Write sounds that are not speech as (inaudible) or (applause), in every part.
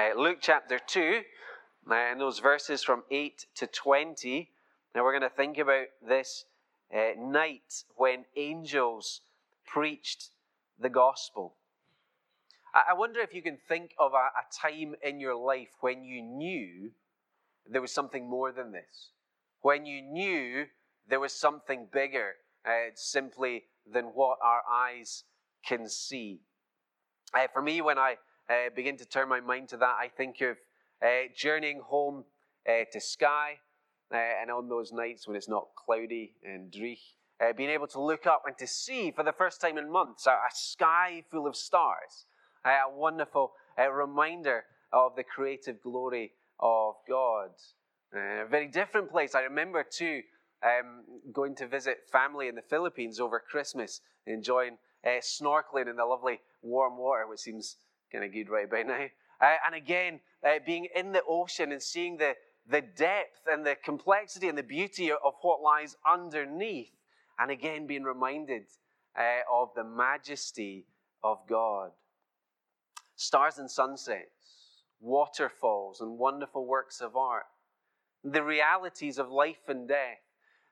Uh, Luke chapter 2, uh, and those verses from 8 to 20. Now we're going to think about this uh, night when angels preached the gospel. I, I wonder if you can think of a, a time in your life when you knew there was something more than this, when you knew there was something bigger uh, simply than what our eyes can see. Uh, for me, when I uh, begin to turn my mind to that, I think of uh, journeying home uh, to Skye, uh, and on those nights when it's not cloudy and dreich, being able to look up and to see for the first time in months a, sky full of stars, a wonderful reminder of the creative glory of God. a very different place. I remember too um, going to visit family in the Philippines over Christmas, enjoying uh, snorkeling in the lovely warm water, which seems kind of good right by now. Uh, and again, uh, being in the ocean and seeing the, the depth and the complexity and the beauty of what lies underneath. And again, being reminded uh, of the majesty of God. Stars and sunsets, waterfalls, and wonderful works of art. The realities of life and death.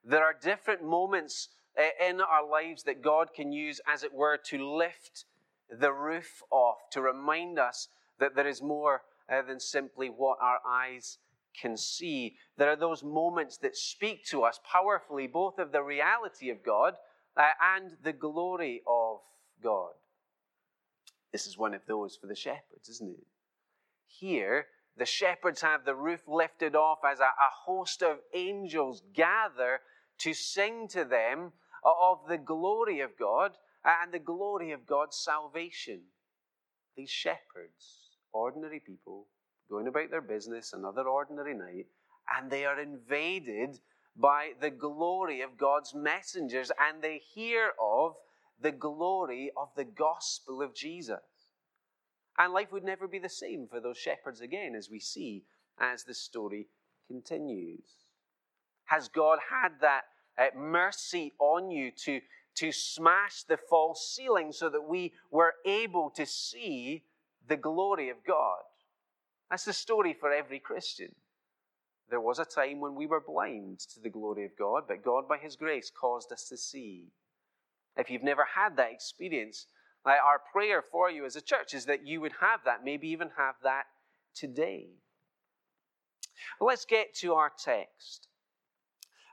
There are different moments uh, in our lives that God can use, as it were, to lift the roof off, to remind us that there is more uh, than simply what our eyes can see. There are those moments that speak to us powerfully, both of the reality of God uh, and the glory of God. This is one of those for the shepherds, isn't it? Here, the shepherds have the roof lifted off as a, a host of angels gather to sing to them of the glory of God and the glory of God's salvation. These shepherds, ordinary people, going about their business another ordinary night, and they are invaded by the glory of God's messengers, and they hear of the glory of the gospel of Jesus. And life would never be the same for those shepherds again, as we see as the story continues. Has God had that uh, mercy on you to, to smash the false ceiling so that we were able to see the glory of God. That's the story for every Christian. There was a time when we were blind to the glory of God, but God, by His grace, caused us to see. If you've never had that experience, our prayer for you as a church is that you would have that, maybe even have that today. Let's get to our text.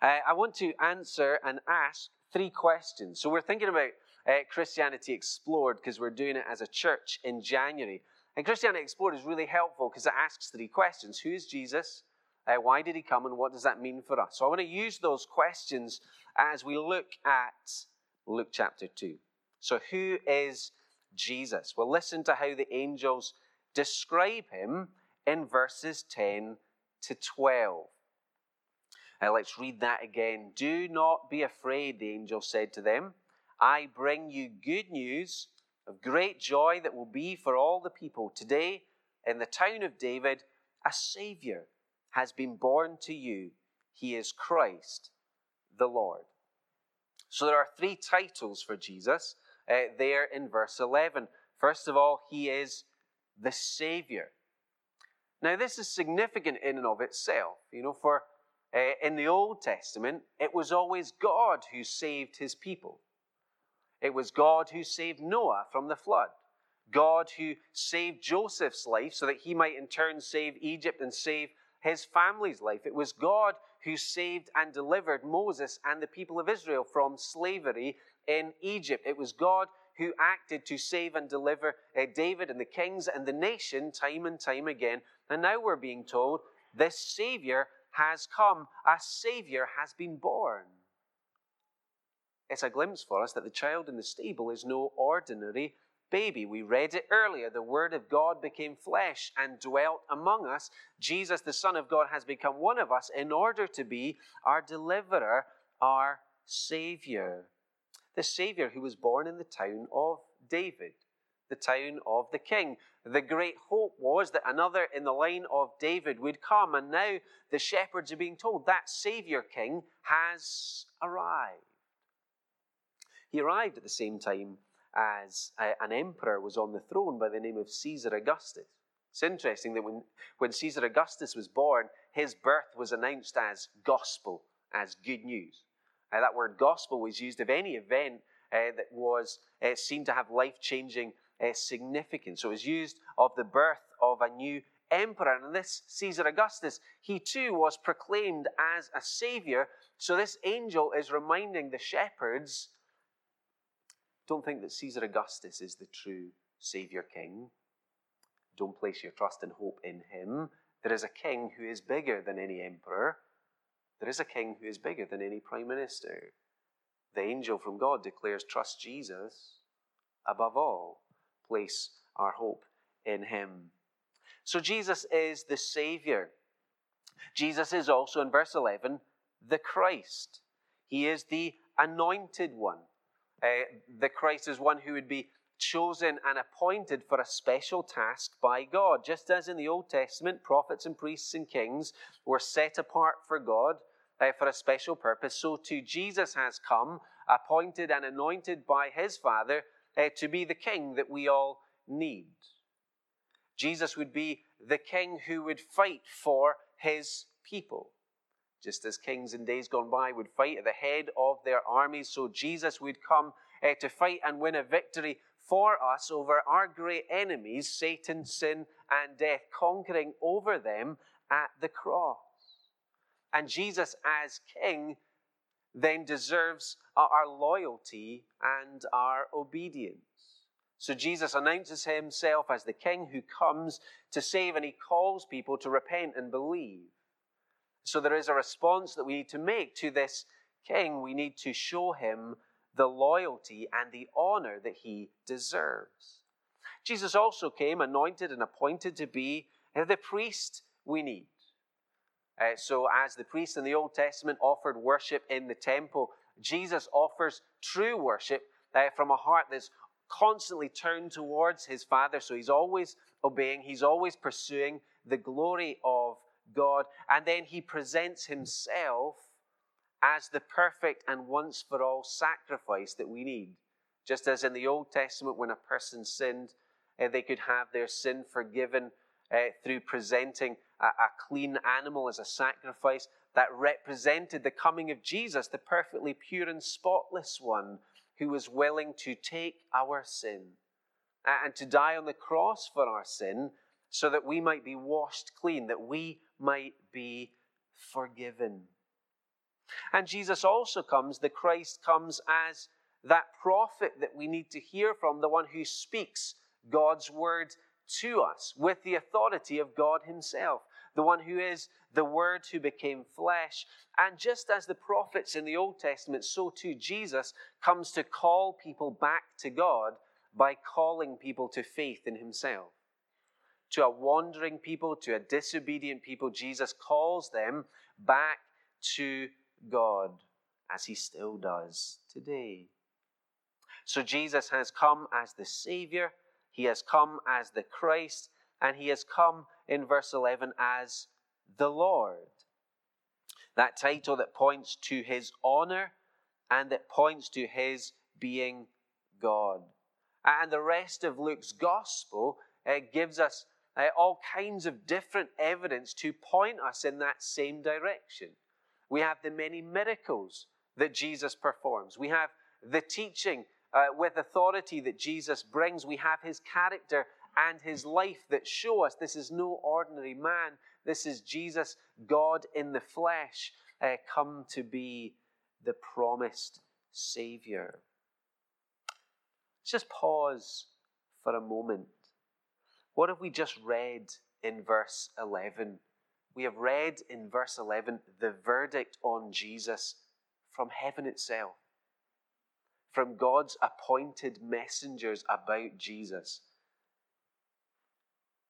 Uh, I want to answer and ask three questions. So we're thinking about uh, Christianity Explored because we're doing it as a church in January. And Christianity Explored is really helpful because it asks three questions Who is Jesus? Uh, why did he come? And what does that mean for us? So I want to use those questions as we look at Luke chapter 2. So, who is Jesus? Well, listen to how the angels describe him in verses 10 to 12. Uh, let's read that again. Do not be afraid, the angel said to them. I bring you good news of great joy that will be for all the people. Today, in the town of David, a Savior has been born to you. He is Christ the Lord. So there are three titles for Jesus uh, there in verse 11. First of all, He is the Savior. Now, this is significant in and of itself. You know, for uh, in the Old Testament, it was always God who saved his people. It was God who saved Noah from the flood. God who saved Joseph's life so that he might in turn save Egypt and save his family's life. It was God who saved and delivered Moses and the people of Israel from slavery in Egypt. It was God who acted to save and deliver uh, David and the kings and the nation time and time again. And now we're being told this Savior has come, a Savior has been born. It's a glimpse for us that the child in the stable is no ordinary baby. We read it earlier. The Word of God became flesh and dwelt among us. Jesus, the Son of God, has become one of us in order to be our deliverer, our Savior. The Savior who was born in the town of David the town of the king. The great hope was that another in the line of David would come, and now the shepherds are being told that Savior King has arrived. He arrived at the same time as an emperor was on the throne by the name of Caesar Augustus. It's interesting that when, when Caesar Augustus was born, his birth was announced as gospel, as good news. Uh, that word gospel was used of any event uh, that was uh, seen to have life changing uh, significance. So it was used of the birth of a new emperor. And this Caesar Augustus, he too was proclaimed as a savior. So this angel is reminding the shepherds don't think that Caesar Augustus is the true savior king. Don't place your trust and hope in him. There is a king who is bigger than any emperor. There is a king who is bigger than any prime minister. The angel from God declares, Trust Jesus above all. Place our hope in him. So Jesus is the Savior. Jesus is also, in verse 11, the Christ. He is the anointed one. Uh, the Christ is one who would be chosen and appointed for a special task by God. Just as in the Old Testament, prophets and priests and kings were set apart for God uh, for a special purpose, so too Jesus has come, appointed and anointed by his Father uh, to be the king that we all need. Jesus would be the king who would fight for his people. Just as kings in days gone by would fight at the head of their armies, so Jesus would come uh, to fight and win a victory for us over our great enemies, Satan, sin, and death, conquering over them at the cross. And Jesus, as King, then deserves our loyalty and our obedience. So Jesus announces himself as the King who comes to save, and he calls people to repent and believe. So there is a response that we need to make to this King. We need to show him the loyalty and the honor that he deserves. Jesus also came anointed and appointed to be the priest we need. Uh, so, as the priests in the Old Testament offered worship in the temple, Jesus offers true worship uh, from a heart that's constantly turned towards his Father. So, he's always obeying, he's always pursuing the glory of God. And then he presents himself as the perfect and once for all sacrifice that we need. Just as in the Old Testament, when a person sinned, uh, they could have their sin forgiven uh, through presenting a, a clean animal as a sacrifice that represented the coming of Jesus, the perfectly pure and spotless one who was willing to take our sin and to die on the cross for our sin so that we might be washed clean, that we might be forgiven. And Jesus also comes, the Christ comes as that prophet that we need to hear from, the one who speaks God's word to us with the authority of God Himself, the one who is the Word who became flesh. And just as the prophets in the Old Testament, so too Jesus comes to call people back to God by calling people to faith in Himself. To a wandering people, to a disobedient people, Jesus calls them back to God, as he still does today. So Jesus has come as the Savior, he has come as the Christ, and he has come in verse 11 as the Lord. That title that points to his honor and that points to his being God. And the rest of Luke's gospel uh, gives us uh, all kinds of different evidence to point us in that same direction. We have the many miracles that Jesus performs. We have the teaching uh, with authority that Jesus brings. We have his character and his life that show us this is no ordinary man. This is Jesus, God in the flesh, uh, come to be the promised Savior. Let's just pause for a moment. What have we just read in verse 11? we have read in verse 11 the verdict on Jesus from heaven itself, from God's appointed messengers about Jesus.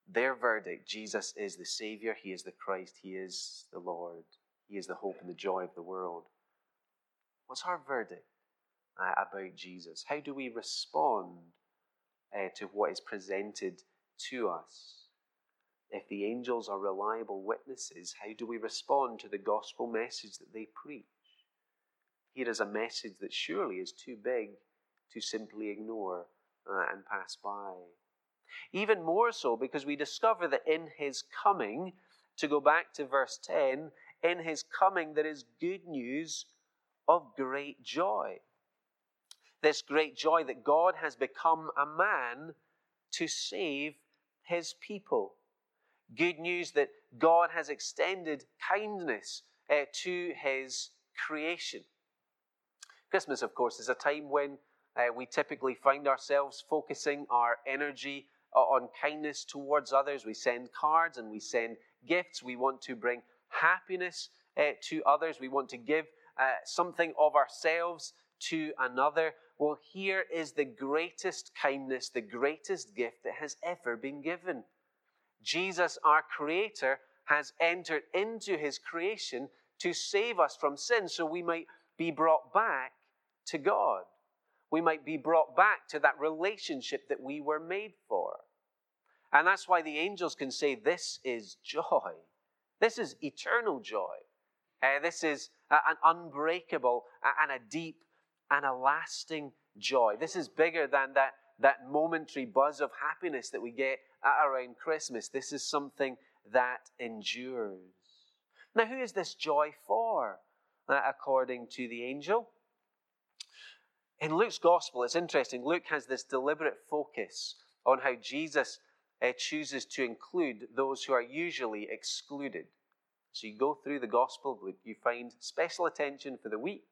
Their verdict Jesus is the Savior, He is the Christ, He is the Lord, He is the hope and the joy of the world. What's our verdict uh, about Jesus? How do we respond uh, to what is presented to us? If the angels are reliable witnesses, how do we respond to the gospel message that they preach? Here is a message that surely is too big to simply ignore uh, and pass by. Even more so because we discover that in his coming, to go back to verse 10, in his coming there is good news of great joy. This great joy that God has become a man to save his people. Good news that God has extended kindness uh, to his creation. Christmas, of course, is a time when uh, we typically find ourselves focusing our energy uh, on kindness towards others. We send cards and we send gifts. We want to bring happiness uh, to others. We want to give uh, something of ourselves to another. Well, here is the greatest kindness, the greatest gift that has ever been given. Jesus, our Creator, has entered into His creation to save us from sin so we might be brought back to God. We might be brought back to that relationship that we were made for. And that's why the angels can say, This is joy. This is eternal joy. Uh, this is an unbreakable and a deep and a lasting joy. This is bigger than that, that momentary buzz of happiness that we get around Christmas. This is something that endures. Now, who is this joy for? Uh, according to the angel. In Luke's gospel, it's interesting. Luke has this deliberate focus on how Jesus uh, chooses to include those who are usually excluded. So you go through the gospel Luke, you find special attention for the weak,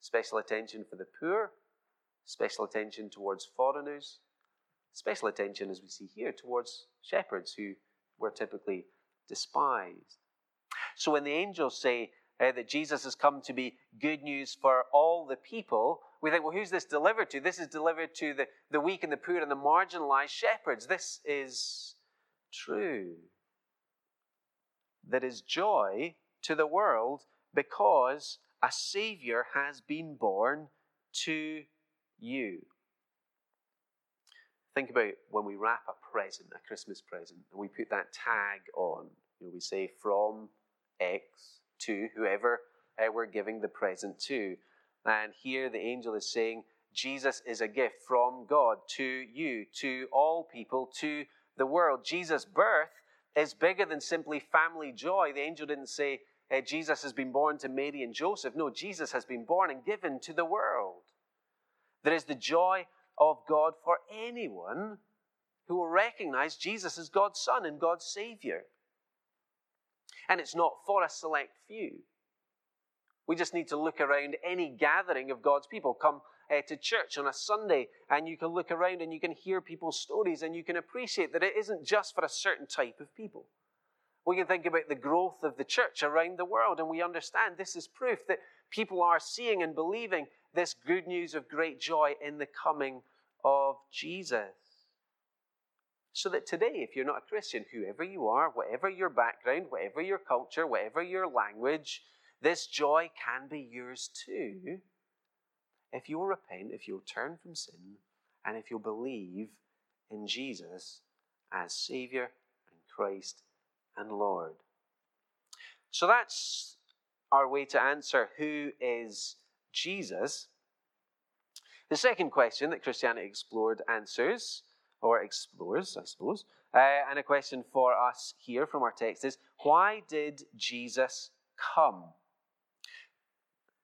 special attention for the poor, special attention towards foreigners, special attention, as we see here, towards shepherds who were typically despised. So when the angels say uh, that Jesus has come to be good news for all the people, we think, well, who's this delivered to? This is delivered to the, the weak and the poor and the marginalized shepherds. This is true. There is joy to the world because a Savior has been born to you. Think about when we wrap a present, a Christmas present, and we put that tag on. You know, we say from X to whoever uh, we're giving the present to. And here the angel is saying, Jesus is a gift from God to you, to all people, to the world. Jesus' birth is bigger than simply family joy. The angel didn't say, uh, Jesus has been born to Mary and Joseph. No, Jesus has been born and given to the world. There is the joy of God for anyone who will recognize Jesus as God's Son and God's Savior. And it's not for a select few. We just need to look around any gathering of God's people. Come uh, to church on a Sunday and you can look around and you can hear people's stories and you can appreciate that it isn't just for a certain type of people. We can think about the growth of the church around the world and we understand this is proof that people are seeing and believing this good news of great joy in the coming of Jesus. So that today, if you're not a Christian, whoever you are, whatever your background, whatever your culture, whatever your language, this joy can be yours too if you'll repent, if you'll turn from sin, and if you'll believe in Jesus as Savior and Christ and Lord. So that's our way to answer who is Jesus. The second question that Christianity Explored answers, or explores, I suppose, uh, and a question for us here from our text is why did Jesus come?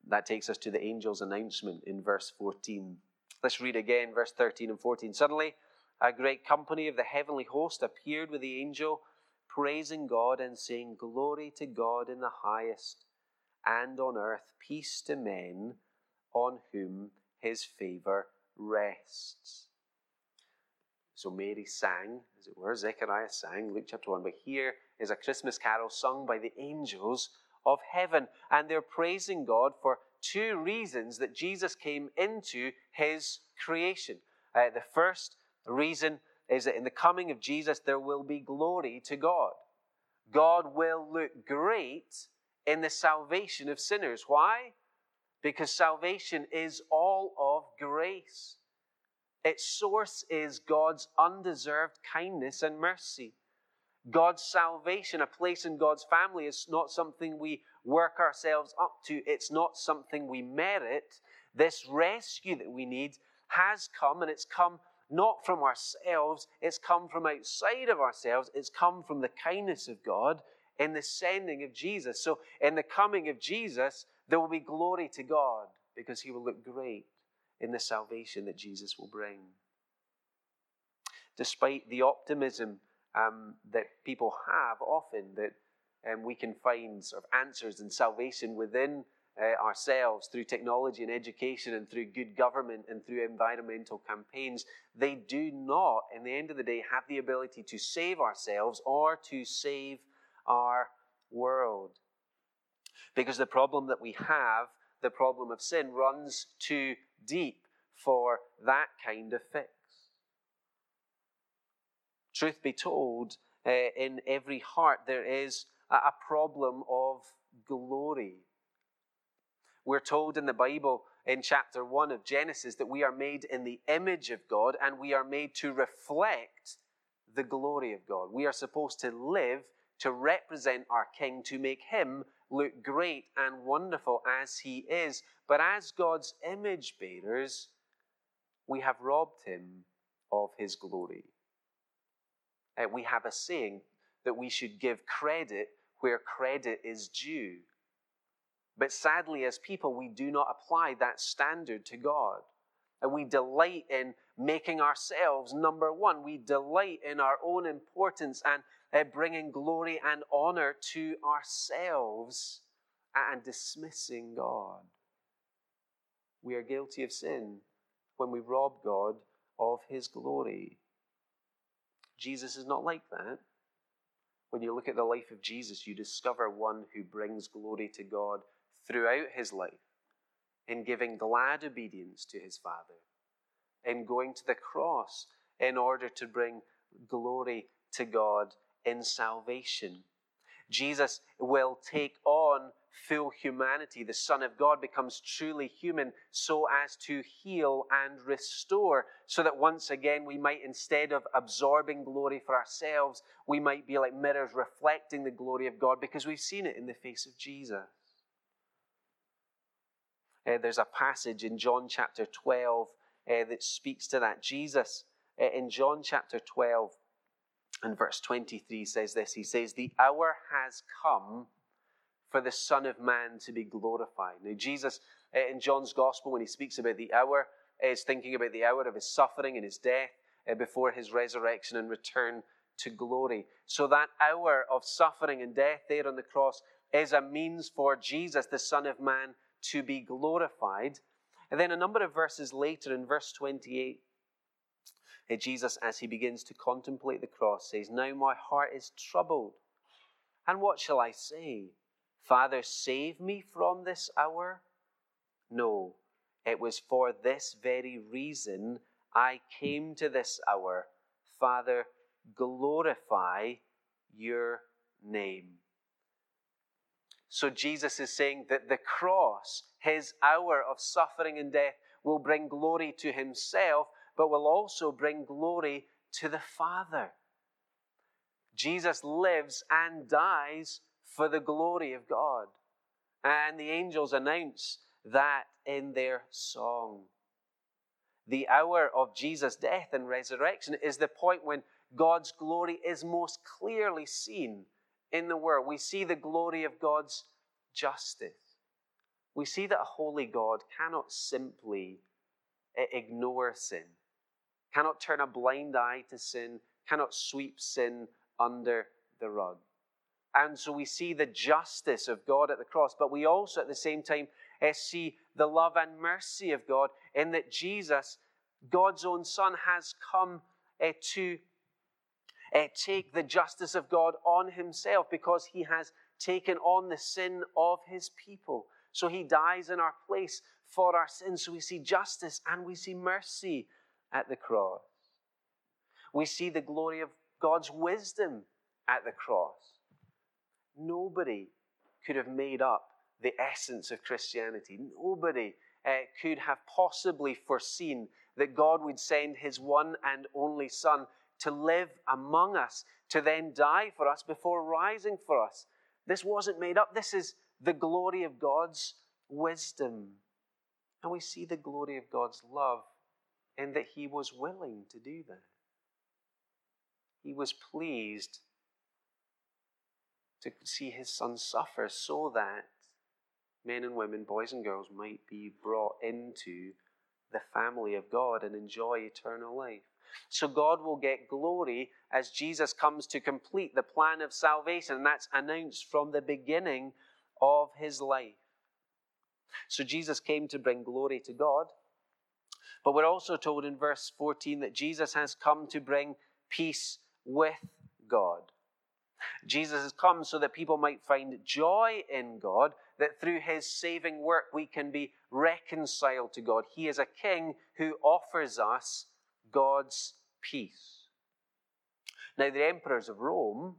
That takes us to the angel's announcement in verse 14. Let's read again verse 13 and 14. Suddenly, a great company of the heavenly host appeared with the angel, praising God and saying, Glory to God in the highest, and on earth peace to men on whom his favor rests. So Mary sang, as it were, Zechariah sang, Luke chapter 1. But here is a Christmas carol sung by the angels of heaven. And they're praising God for two reasons that Jesus came into his creation. Uh, the first reason is that in the coming of Jesus, there will be glory to God. God will look great in the salvation of sinners. Why? Because salvation is all of grace. Its source is God's undeserved kindness and mercy. God's salvation, a place in God's family, is not something we work ourselves up to. It's not something we merit. This rescue that we need has come, and it's come not from ourselves, it's come from outside of ourselves, it's come from the kindness of God in the sending of Jesus. So, in the coming of Jesus, there will be glory to God because he will look great in the salvation that Jesus will bring. Despite the optimism um, that people have often, that um, we can find sort of answers and salvation within uh, ourselves through technology and education and through good government and through environmental campaigns, they do not, in the end of the day, have the ability to save ourselves or to save our world. Because the problem that we have, the problem of sin, runs too deep for that kind of fix. Truth be told, uh, in every heart there is a, problem of glory. We're told in the Bible in chapter 1 of Genesis that we are made in the image of God and we are made to reflect the glory of God. We are supposed to live to represent our King, to make him look great and wonderful as he is. But as God's image bearers, we have robbed him of his glory. Uh, we have a saying that we should give credit where credit is due. But sadly, as people, we do not apply that standard to God. And we delight in making ourselves number one. We delight in our own importance and uh, bringing glory and honor to ourselves and dismissing God. We are guilty of sin when we rob God of his glory. Jesus is not like that. When you look at the life of Jesus, you discover one who brings glory to God throughout his life in giving glad obedience to his Father, in going to the cross in order to bring glory to God in salvation. Jesus will take on full humanity. The Son of God becomes truly human so as to heal and restore, so that once again we might, instead of absorbing glory for ourselves, we might be like mirrors reflecting the glory of God because we've seen it in the face of Jesus. Uh, there's a passage in John chapter 12 uh, that speaks to that. Jesus, uh, in John chapter 12, and verse 23 says this He says, The hour has come for the Son of Man to be glorified. Now, Jesus, uh, in John's Gospel, when he speaks about the hour, is thinking about the hour of his suffering and his death uh, before his resurrection and return to glory. So, that hour of suffering and death there on the cross is a means for Jesus, the Son of Man, to be glorified. And then a number of verses later, in verse 28, eh, Jesus, as he begins to contemplate the cross, says, Now my heart is troubled. And what shall I say? Father, save me from this hour? No, it was for this very reason I came to this hour. Father, glorify your name. So Jesus is saying that the cross, his hour of suffering and death, will bring glory to himself but will also bring glory to the Father. Jesus lives and dies for the glory of God. And the angels announce that in their song. The hour of Jesus' death and resurrection is the point when God's glory is most clearly seen in the world. We see the glory of God's justice. We see that a holy God cannot simply ignore sin cannot turn a blind eye to sin, cannot sweep sin under the rug. And so we see the justice of God at the cross, but we also at the same time uh, see the love and mercy of God in that Jesus, God's own Son, has come uh, to uh, take the justice of God on himself because he has taken on the sin of his people. So he dies in our place for our sins. So we see justice and we see mercy at the cross. We see the glory of God's wisdom at the cross. Nobody could have made up the essence of Christianity. Nobody uh, could have possibly foreseen that God would send his one and only Son to live among us, to then die for us before rising for us. This wasn't made up. This is the glory of God's wisdom. And we see the glory of God's love in that he was willing to do that. He was pleased to see his son suffer so that men and women, boys and girls, might be brought into the family of God and enjoy eternal life. So God will get glory as Jesus comes to complete the plan of salvation. And that's announced from the beginning of his life. So Jesus came to bring glory to God. But we're also told in verse 14 that Jesus has come to bring peace with God. Jesus has come so that people might find joy in God, that through his saving work we can be reconciled to God. He is a king who offers us God's peace. Now, the emperors of Rome,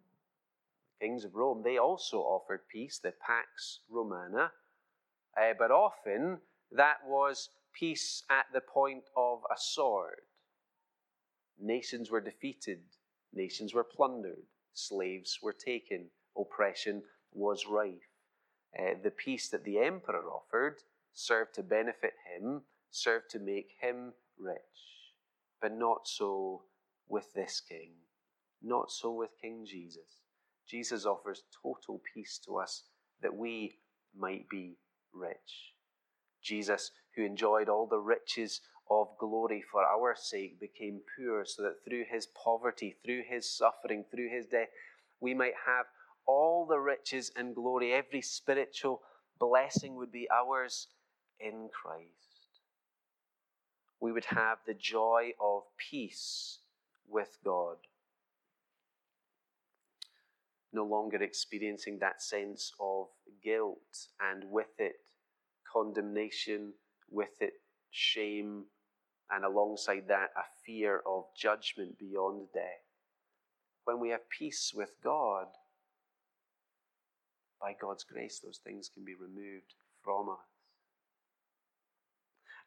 kings of Rome, they also offered peace, the Pax Romana, uh, but often that was peace at the point of a sword. Nations were defeated, nations were plundered, slaves were taken, oppression was rife. Uh, the peace that the emperor offered served to benefit him, served to make him rich. But not so with this king, not so with King Jesus. Jesus offers total peace to us that we might be rich. Jesus, who enjoyed all the riches of glory for our sake, became poor so that through his poverty, through his suffering, through his death, we might have all the riches and glory, every spiritual blessing would be ours in Christ. We would have the joy of peace with God. No longer experiencing that sense of guilt and with it condemnation, with it shame, and alongside that, a fear of judgment beyond death. When we have peace with God, by God's grace, those things can be removed from us.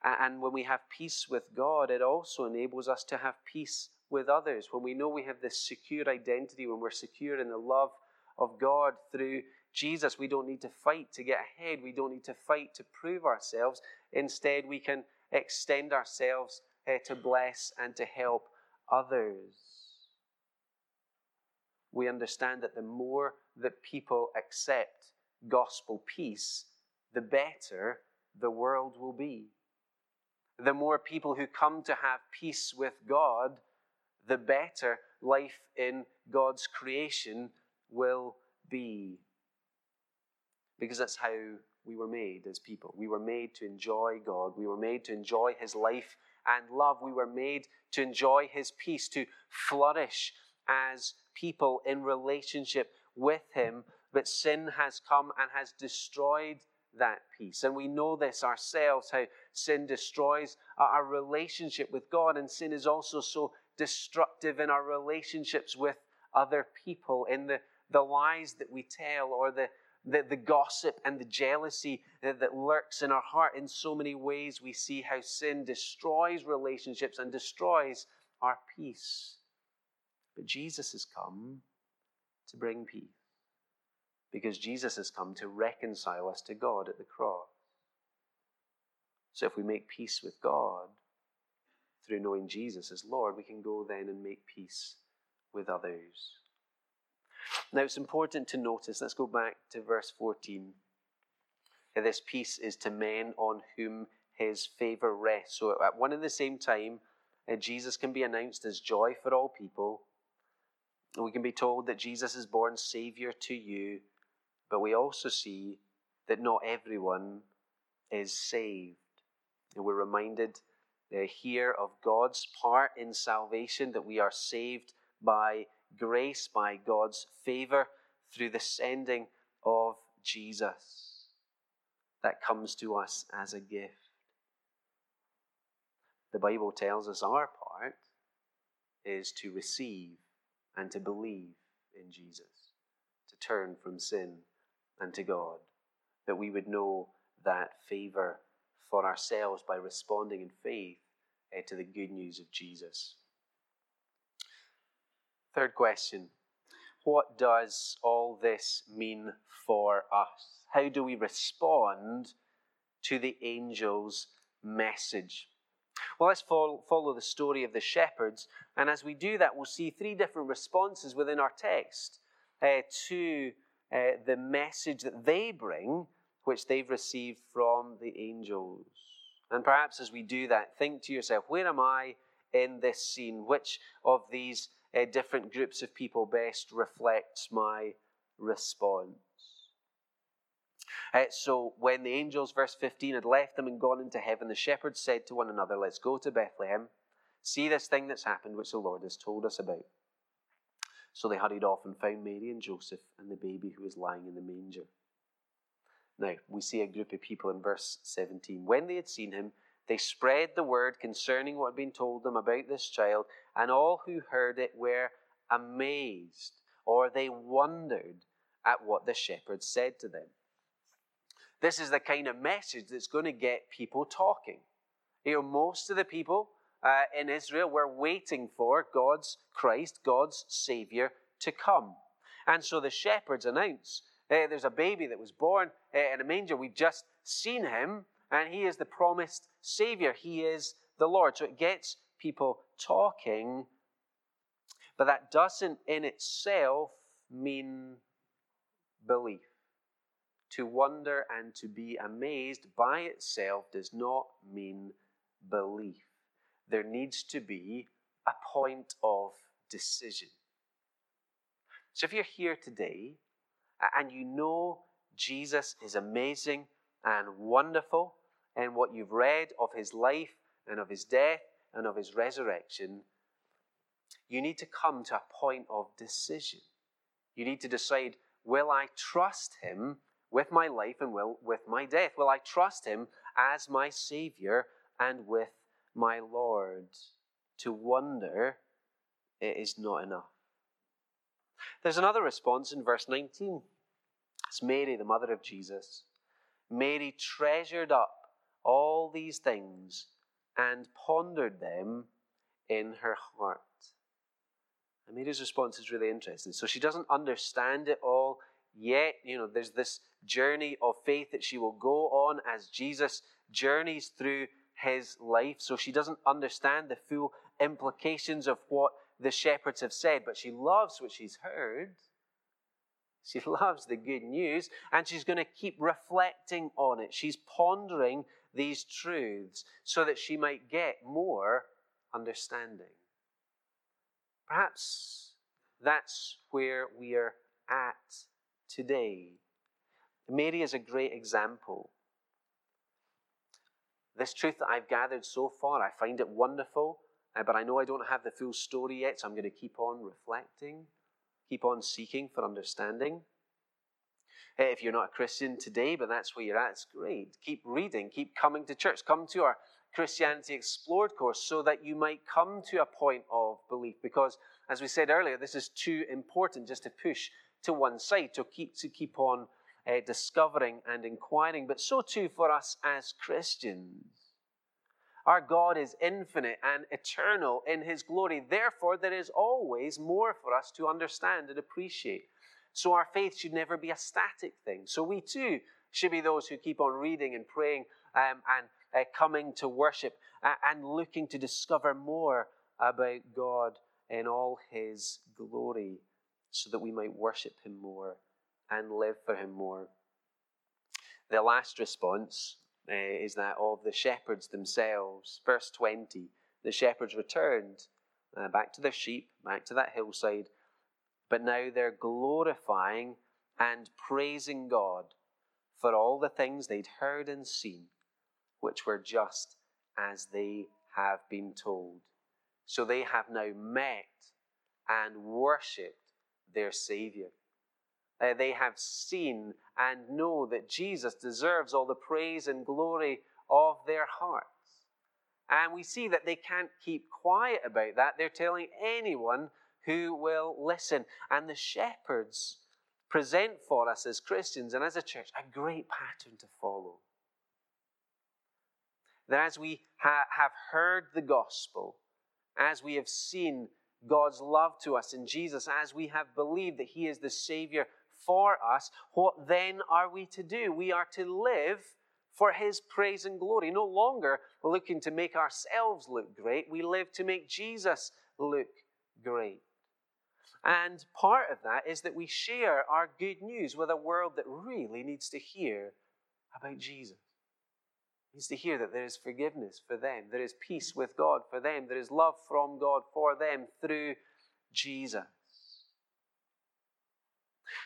And when we have peace with God, it also enables us to have peace with others. When we know we have this secure identity, when we're secure in the love of God through Jesus, we don't need to fight to get ahead. We don't need to fight to prove ourselves. Instead, we can extend ourselves uh, to bless and to help others. We understand that the more that people accept gospel peace, the better the world will be. The more people who come to have peace with God, the better life in God's creation will be. Because that's how we were made as people. We were made to enjoy God. We were made to enjoy His life and love. We were made to enjoy His peace, to flourish as people in relationship with Him. But sin has come and has destroyed that peace. And we know this ourselves how sin destroys our relationship with God, and sin is also so destructive in our relationships with other people, in the, the lies that we tell, or the, the, the gossip and the jealousy that, that lurks in our heart. In so many ways, we see how sin destroys relationships and destroys our peace. But Jesus has come to bring peace because Jesus has come to reconcile us to God at the cross. So if we make peace with God through knowing Jesus as Lord, we can go then and make peace with others. Now it's important to notice, let's go back to verse 14. This peace is to men on whom his favor rests. So at one and the same time, uh, Jesus can be announced as joy for all people. We can be told that Jesus is born Savior to you, but we also see that not everyone is saved. And we're reminded uh, here of God's part in salvation, that we are saved by grace, by God's favor, through the sending of Jesus that comes to us as a gift. The Bible tells us our part is to receive and to believe in Jesus, to turn from sin and to God, that we would know that favor for ourselves by responding in faith uh, to the good news of Jesus. Third question What does all this mean for us? How do we respond to the angel's message? Well, let's follow, the story of the shepherds. And as we do that, we'll see three different responses within our text uh, to uh, the message that they bring, which they've received from the angels. And perhaps as we do that, think to yourself, where am I in this scene? Which of these uh, different groups of people best reflects my response? Uh, so when the angels, verse 15, had left them and gone into heaven, the shepherds said to one another, Let's go to Bethlehem, see this thing that's happened, which the Lord has told us about. So they hurried off and found Mary and Joseph and the baby who was lying in the manger. Now, we see a group of people in verse 17. When they had seen him, they spread the word concerning what had been told them about this child, and all who heard it were amazed, or they wondered at what the shepherds said to them. This is the kind of message that's going to get people talking. You know, most of the people uh, in Israel were waiting for God's Christ, God's Savior, to come. And so the shepherds announce uh, there's a baby that was born uh, in a manger. We've just seen him, and he is the promised Savior. He is the Lord. So it gets people talking, but that doesn't in itself mean belief. To wonder and to be amazed by itself does not mean belief. There needs to be a point of decision. So if you're here today and you know Jesus is amazing and wonderful, and what you've read of his life and of his death and of his resurrection, you need to come to a point of decision. You need to decide will I trust him with my life and will, with my death? Will I trust him as my Savior and with my Lord? To wonder it is not enough. There's another response in verse 19. It's Mary, the mother of Jesus. Mary treasured up all these things and pondered them in her heart. And Mary's response is really interesting. So she doesn't understand it all yet. You know, there's this journey of faith that she will go on as Jesus journeys through his life. So she doesn't understand the full implications of what the shepherds have said, but she loves what she's heard. She (laughs) loves the good news, and she's going to keep reflecting on it. She's pondering these truths so that she might get more understanding. Perhaps that's where we are at today. Mary is a great example. This truth that I've gathered so far, I find it wonderful, uh, but I know I don't have the full story yet, so I'm going to keep on reflecting, keep on seeking for understanding. Uh, if you're not a Christian today, but that's where you're at, it's great. Keep reading, keep coming to church. Come to our Christianity Explored course so that you might come to a point of belief. Because, as we said earlier, this is too important just to push to one side, to keep, to keep on uh, discovering and inquiring, but so too for us as Christians. Our God is infinite and eternal in His glory. Therefore, there is always more for us to understand and appreciate. So, our faith should never be a static thing. So, we too should be those who keep on reading and praying um, and uh, coming to worship uh, and looking to discover more about God in all His glory so that we might worship Him more and live for Him more. The last response uh, is that of the shepherds themselves. Verse 20 the shepherds returned uh, back to their sheep, back to that hillside, but now they're glorifying and praising God for all the things they'd heard and seen, which were just as they have been told. So they have now met and worshipped their Savior. Uh, they have seen and know that Jesus deserves all the praise and glory of their hearts. And we see that they can't keep quiet about that. They're telling anyone who will listen. And the shepherds present for us as Christians and as a church a great pattern to follow. That as we ha- have heard the gospel, as we have seen God's love to us in Jesus, as we have believed that He is the Savior for us, what then are we to do? We are to live for His praise and glory. No longer looking to make ourselves look great, we live to make Jesus look great. And part of that is that we share our good news with a world that really needs to hear about Jesus. Needs to hear that there is forgiveness for them, there is peace with God for them, there is love from God for them through Jesus.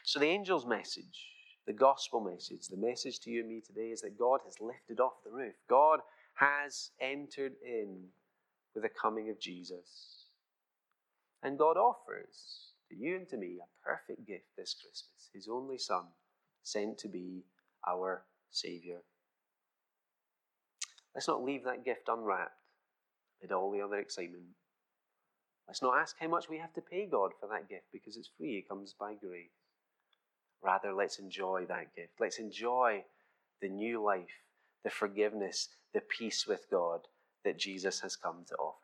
So the angel's message, the gospel message, the message to you and me today is that God has lifted off the roof. God has entered in with the coming of Jesus. And God offers to you and to me a perfect gift this Christmas His only Son, sent to be our Saviour. Let's not leave that gift unwrapped amid all the other excitement. Let's not ask how much we have to pay God for that gift because it's free, it comes by grace. Rather, let's enjoy that gift. Let's enjoy the new life, the forgiveness, the peace with God that Jesus has come to offer.